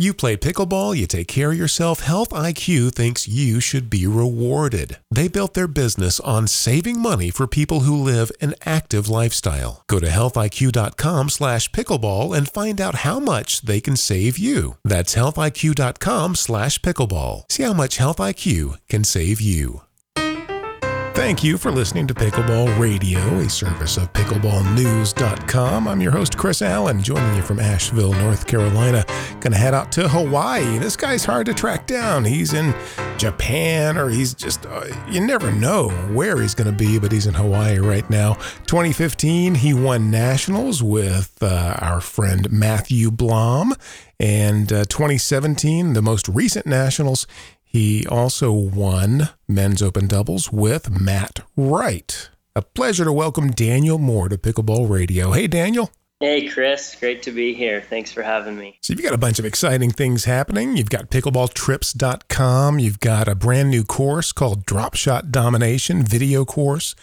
You play pickleball, you take care of yourself. Health IQ thinks you should be rewarded. They built their business on saving money for people who live an active lifestyle. Go to healthiq.com/pickleball and find out how much they can save you. That's healthiq.com/pickleball. See how much Health IQ can save you. Thank you for listening to Pickleball Radio, a service of pickleballnews.com. I'm your host, Chris Allen, joining you from Asheville, North Carolina. Gonna head out to Hawaii. This guy's hard to track down. He's in Japan or he's just, uh, you never know where he's gonna be, but he's in Hawaii right now. 2015, he won nationals with uh, our friend Matthew Blom. And uh, 2017, the most recent nationals, he also won men's open doubles with Matt Wright. A pleasure to welcome Daniel Moore to Pickleball Radio. Hey, Daniel. Hey, Chris. Great to be here. Thanks for having me. So, you've got a bunch of exciting things happening. You've got pickleballtrips.com. You've got a brand new course called Drop Shot Domination video course.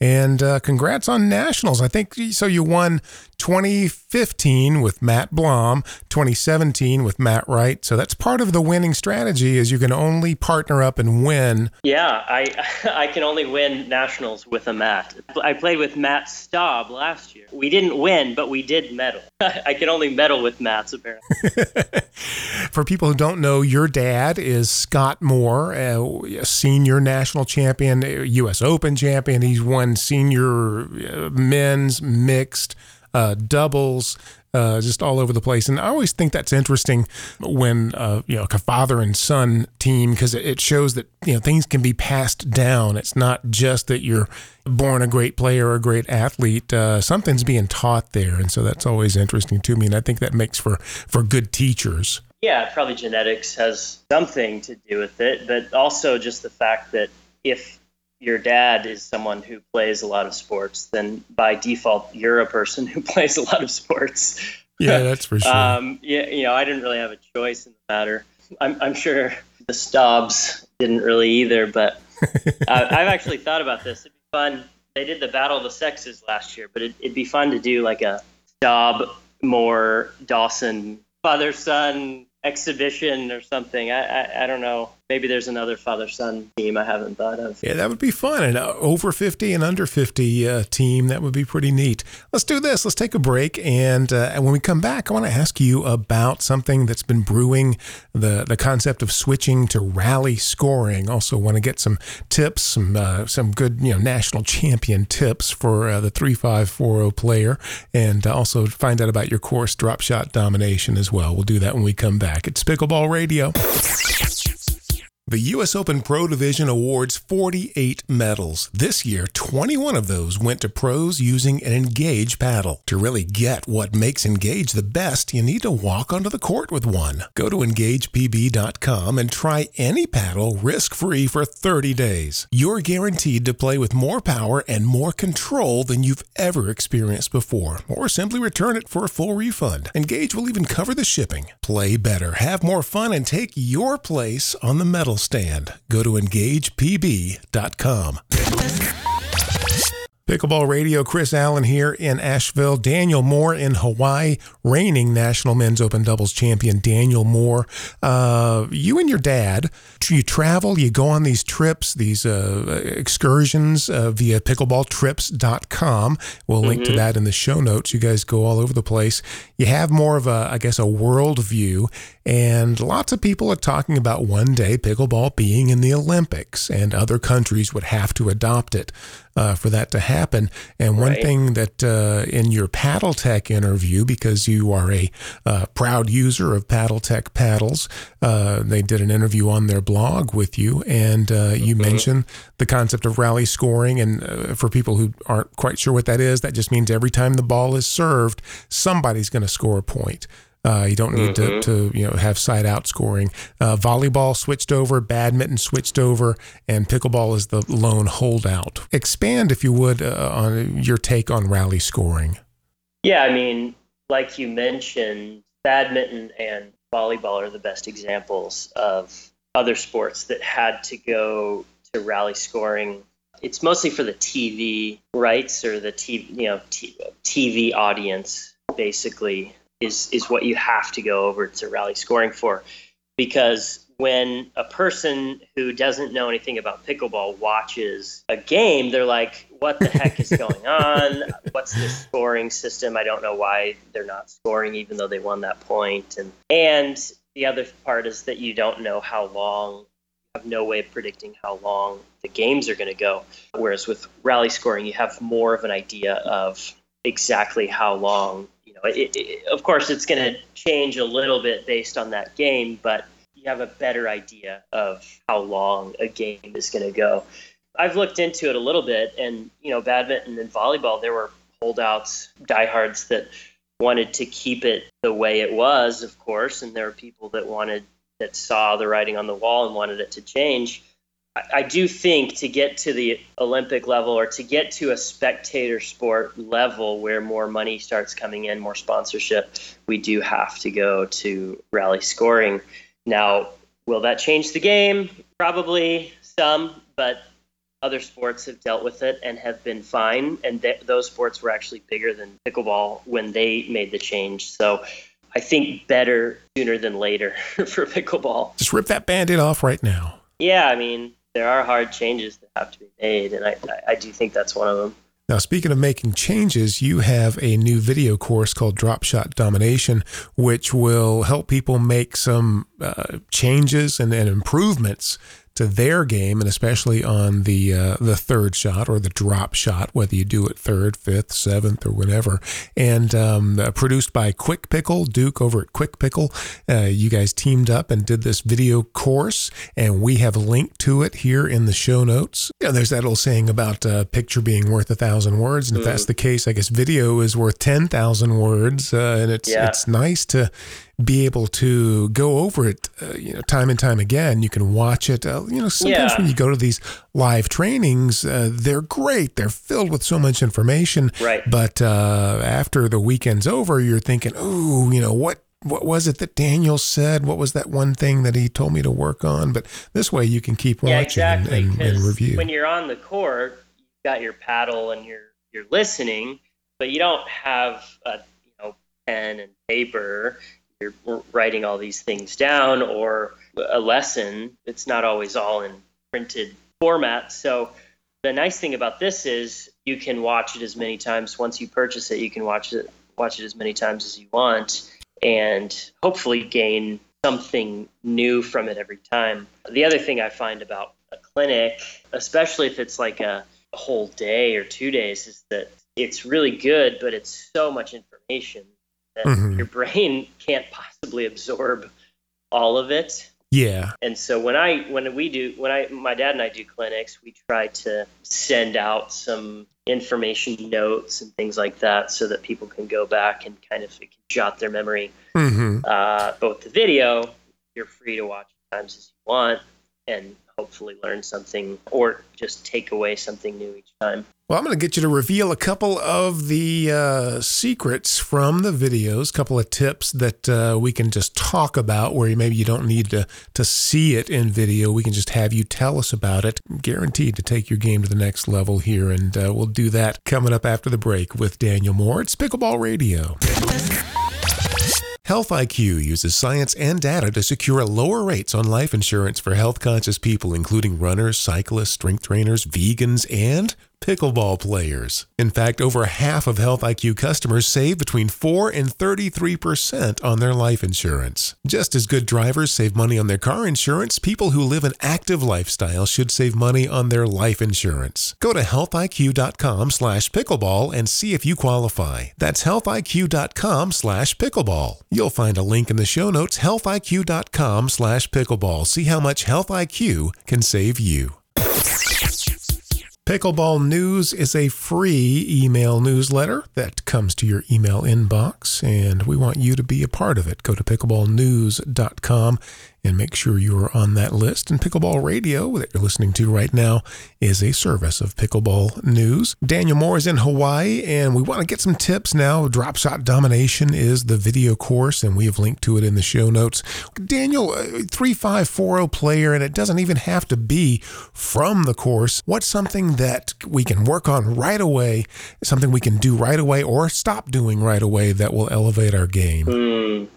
And uh, congrats on nationals. I think so. You won 2015 with Matt Blom, 2017 with Matt Wright. So that's part of the winning strategy is you can only partner up and win. Yeah, I I can only win nationals with a Matt. I played with Matt Staub last year. We didn't win, but we did medal. I can only medal with Matts apparently. For people who don't know, your dad is Scott Moore, a senior national champion, U.S. Open champion. He's won senior uh, men's mixed uh, doubles, uh, just all over the place. And I always think that's interesting when uh, you know a father and son team because it shows that you know things can be passed down. It's not just that you're born a great player or a great athlete. Uh, something's being taught there, and so that's always interesting to me. And I think that makes for for good teachers. Yeah, probably genetics has something to do with it, but also just the fact that if your dad is someone who plays a lot of sports, then by default you're a person who plays a lot of sports. Yeah, that's for sure. um, yeah, you know, I didn't really have a choice in the matter. I'm, I'm sure the Staubs didn't really either, but uh, I've actually thought about this. It'd be fun. They did the Battle of the Sexes last year, but it, it'd be fun to do like a Staub, Moore, Dawson, father son exhibition or something. I, I, I don't know. Maybe there's another father son team I haven't thought of. Yeah, that would be fun. An uh, over 50 and under 50 uh, team, that would be pretty neat. Let's do this. Let's take a break. And, uh, when we come back, I want to ask you about something that's been brewing the, the concept of switching to rally scoring. Also, want to get some tips, some, uh, some good you know national champion tips for uh, the 3540 player, and also find out about your course drop shot domination as well. We'll do that when we come back. It's Pickleball Radio. The U.S. Open Pro Division awards 48 medals. This year, 21 of those went to pros using an Engage paddle. To really get what makes Engage the best, you need to walk onto the court with one. Go to EngagePB.com and try any paddle risk-free for 30 days. You're guaranteed to play with more power and more control than you've ever experienced before, or simply return it for a full refund. Engage will even cover the shipping. Play better, have more fun, and take your place on the medal stand. Go to engagepb.com. Pickleball Radio, Chris Allen here in Asheville, Daniel Moore in Hawaii, reigning National Men's Open Doubles champion Daniel Moore. Uh, you and your dad, you travel, you go on these trips, these uh, excursions uh, via pickleballtrips.com. We'll link mm-hmm. to that in the show notes. You guys go all over the place. You have more of a, I guess, a world view, and lots of people are talking about one day pickleball being in the Olympics, and other countries would have to adopt it uh, for that to happen. And one right. thing that uh, in your Paddletek interview, because you are a uh, proud user of Paddletek paddles, uh, they did an interview on their blog with you, and uh, you mm-hmm. mentioned the concept of rally scoring. And uh, for people who aren't quite sure what that is, that just means every time the ball is served, somebody's going to score a point. Uh, you don't need mm-hmm. to, to, you know have side out scoring. Uh, volleyball switched over, badminton switched over, and pickleball is the lone holdout. Expand, if you would, uh, on your take on rally scoring. Yeah, I mean, like you mentioned, badminton and volleyball are the best examples of other sports that had to go to rally scoring. It's mostly for the TV rights or the TV, you know, t- TV audience, basically is is what you have to go over to rally scoring for, because when a person who doesn't know anything about pickleball watches a game, they're like, what the heck is going on? What's this scoring system? I don't know why they're not scoring even though they won that point. And and the other part is that you don't know how long have no way of predicting how long the games are going to go. Whereas with rally scoring, you have more of an idea of exactly how long. It, it, of course, it's going to change a little bit based on that game, but you have a better idea of how long a game is going to go. I've looked into it a little bit, and you know, badminton and volleyball, there were holdouts, diehards that wanted to keep it the way it was, of course, and there were people that wanted that saw the writing on the wall and wanted it to change. I, do think to get to the Olympic level or to get to a spectator sport level where more money starts coming in, more sponsorship, we do have to go to rally scoring. Now, will that change the game? Probably some, but other sports have dealt with it and have been fine. And th- those sports were actually bigger than pickleball when they made the change. So I think better sooner than later for pickleball. Just rip that band aid off right now. Yeah, I mean, there are hard changes that have to be made, and I, I do think that's one of them. Now, speaking of making changes, you have a new video course called Drop Shot Domination, which will help people make some uh, changes and, and improvements to their game, and especially on the uh, the third shot or the drop shot, whether you do it third, fifth, seventh, or whatever. And um, uh, produced by Quick Pickle, Duke over at Quick Pickle. Uh, you guys teamed up and did this video course, and we have a link to it here in the show notes. Yeah, there's that old saying about a uh, picture being worth a thousand words, and if that's mm. the case, I guess video is worth ten thousand words, uh, and it's yeah. it's nice to be able to go over it, uh, you know, time and time again. You can watch it. Uh, you know, sometimes yeah. when you go to these live trainings, uh, they're great. They're filled with so much information. Right. But uh, after the weekend's over, you're thinking, oh, you know, what what was it that Daniel said? What was that one thing that he told me to work on? But this way, you can keep watching yeah, exactly, and, and, and review. When you're on the court, you've got your paddle and you're you're listening, but you don't have a you know pen and paper you're writing all these things down or a lesson, it's not always all in printed format. So the nice thing about this is you can watch it as many times once you purchase it, you can watch it watch it as many times as you want and hopefully gain something new from it every time. The other thing I find about a clinic, especially if it's like a, a whole day or two days, is that it's really good, but it's so much information mm-hmm. your brain can't possibly absorb all of it. Yeah. And so when I when we do when I my dad and I do clinics, we try to send out some information notes and things like that so that people can go back and kind of jot their memory. Mm-hmm. Uh, with the video, you're free to watch as times as you want and hopefully learn something or just take away something new each time. Well, I'm going to get you to reveal a couple of the uh, secrets from the videos, a couple of tips that uh, we can just talk about where maybe you don't need to, to see it in video. We can just have you tell us about it. Guaranteed to take your game to the next level here. And uh, we'll do that coming up after the break with Daniel Moore. It's Pickleball Radio. Health IQ uses science and data to secure lower rates on life insurance for health conscious people, including runners, cyclists, strength trainers, vegans, and pickleball players. In fact, over half of Health IQ customers save between 4 and 33% on their life insurance. Just as good drivers save money on their car insurance, people who live an active lifestyle should save money on their life insurance. Go to healthiq.com/pickleball and see if you qualify. That's healthiq.com/pickleball. You'll find a link in the show notes healthiq.com/pickleball. See how much Health IQ can save you. Pickleball News is a free email newsletter that comes to your email inbox, and we want you to be a part of it. Go to pickleballnews.com and make sure you're on that list. And Pickleball Radio that you're listening to right now is a service of Pickleball News. Daniel Moore is in Hawaii, and we want to get some tips now. Drop Shot Domination is the video course, and we have linked to it in the show notes. Daniel, 3540 player, and it doesn't even have to be from the course. What's something that we can work on right away, something we can do right away, or stop doing right away that will elevate our game? Mm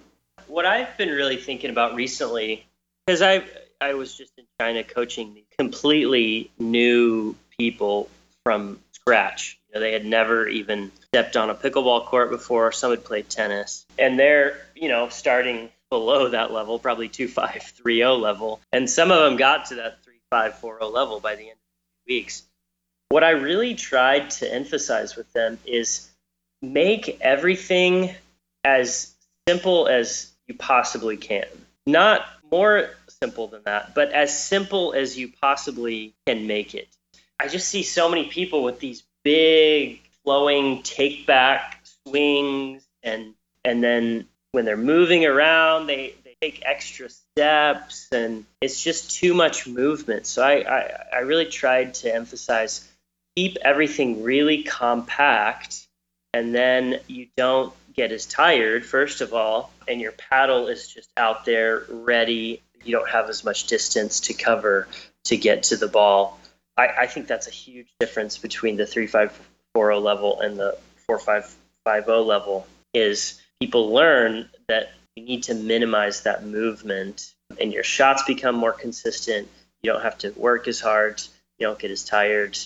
what I've been really thinking about recently, because I I was just in China coaching completely new people from scratch. You know, they had never even stepped on a pickleball court before. Some had played tennis, and they're you know starting below that level, probably two five three zero level, and some of them got to that three five four zero level by the end of two weeks. What I really tried to emphasize with them is make everything as simple as you possibly can. Not more simple than that, but as simple as you possibly can make it. I just see so many people with these big flowing take back swings and and then when they're moving around they, they take extra steps and it's just too much movement. So I, I, I really tried to emphasize keep everything really compact and then you don't get as tired, first of all, and your paddle is just out there ready. You don't have as much distance to cover to get to the ball. I, I think that's a huge difference between the 3540 level and the 4550 level is people learn that you need to minimize that movement and your shots become more consistent. You don't have to work as hard, you don't get as tired,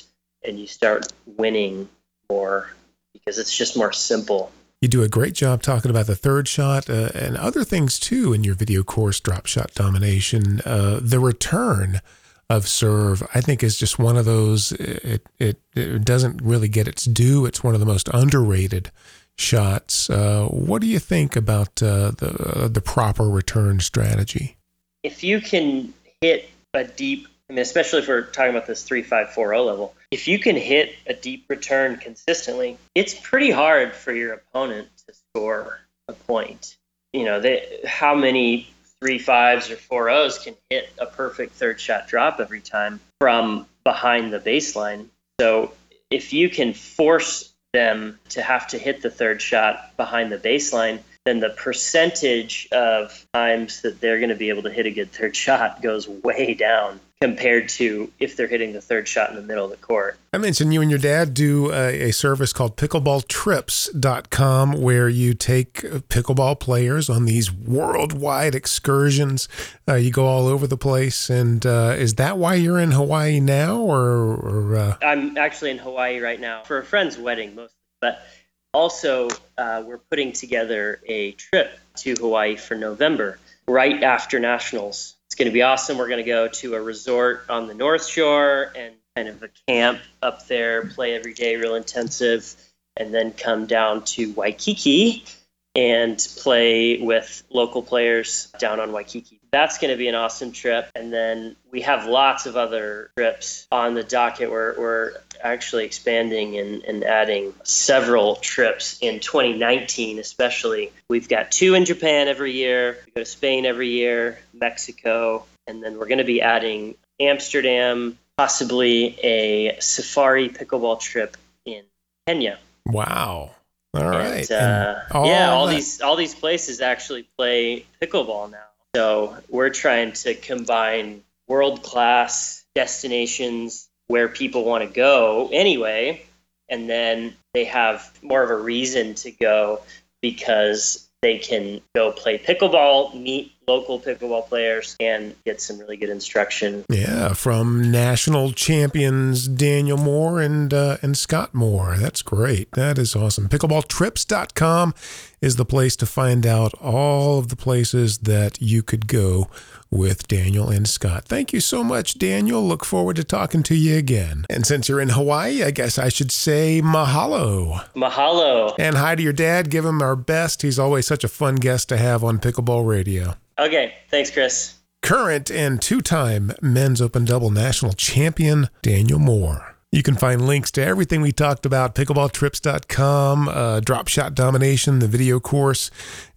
and you start winning more because it's just more simple you do a great job talking about the third shot uh, and other things too in your video course, Drop Shot Domination. Uh, the return of serve, I think, is just one of those. It, it it doesn't really get its due. It's one of the most underrated shots. Uh, what do you think about uh, the the proper return strategy? If you can hit a deep I mean, especially if we're talking about this 3540 level, if you can hit a deep return consistently, it's pretty hard for your opponent to score a point. You know, they, how many three fives or four O's can hit a perfect third shot drop every time from behind the baseline. So if you can force them to have to hit the third shot behind the baseline, then the percentage of times that they're going to be able to hit a good third shot goes way down compared to if they're hitting the third shot in the middle of the court. I mentioned you and your dad do a, a, service called pickleballtrips.com where you take pickleball players on these worldwide excursions. Uh, you go all over the place. And uh, is that why you're in Hawaii now? Or, or uh... I'm actually in Hawaii right now for a friend's wedding mostly. But also, uh, we're putting together a trip to Hawaii for November right after Nationals going to be awesome. We're going to go to a resort on the North Shore and kind of a camp up there, play every day, real intensive, and then come down to Waikiki and play with local players down on Waikiki. That's going to be an awesome trip. And then we have lots of other trips on the docket. We're, we're actually expanding and, and adding several trips in 2019, especially. We've got two in Japan every year, we go to Spain every year, Mexico, and then we're going to be adding Amsterdam, possibly a safari pickleball trip in Kenya. Wow. All right. And, uh, all yeah, all that. these all these places actually play pickleball now. So we're trying to combine world class destinations where people want to go anyway, and then they have more of a reason to go because they can go play pickleball, meet local pickleball players, and get some really good instruction. Yeah, from national champions Daniel Moore and uh, and Scott Moore. That's great. That is awesome. Pickleballtrips.com is the place to find out all of the places that you could go with Daniel and Scott. Thank you so much, Daniel. Look forward to talking to you again. And since you're in Hawaii, I guess I should say mahalo. Mahalo. And hi to your dad. Give him our best. He's always such a fun guest to have on Pickleball Radio. Okay. Thanks, Chris. Current and two time men's open double national champion, Daniel Moore. You can find links to everything we talked about, pickleballtrips.com, uh, Drop Shot Domination, the video course,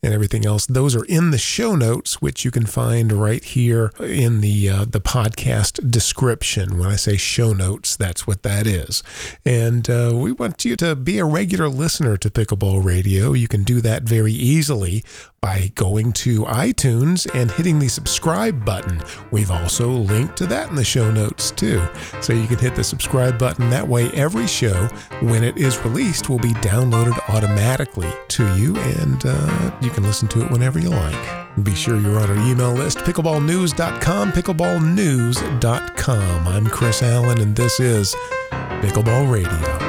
and everything else. Those are in the show notes, which you can find right here in the uh, the podcast description. When I say show notes, that's what that is. And uh, we want you to be a regular listener to Pickleball Radio. You can do that very easily by going to iTunes and hitting the subscribe button. We've also linked to that in the show notes too. So you can hit the subscribe button. That way, every show, when it is released, will be downloaded automatically to you, and uh, you can listen to it whenever you like. Be sure you're on our email list, pickleballnews.com, pickleballnews.com. I'm Chris Allen, and this is Pickleball Radio.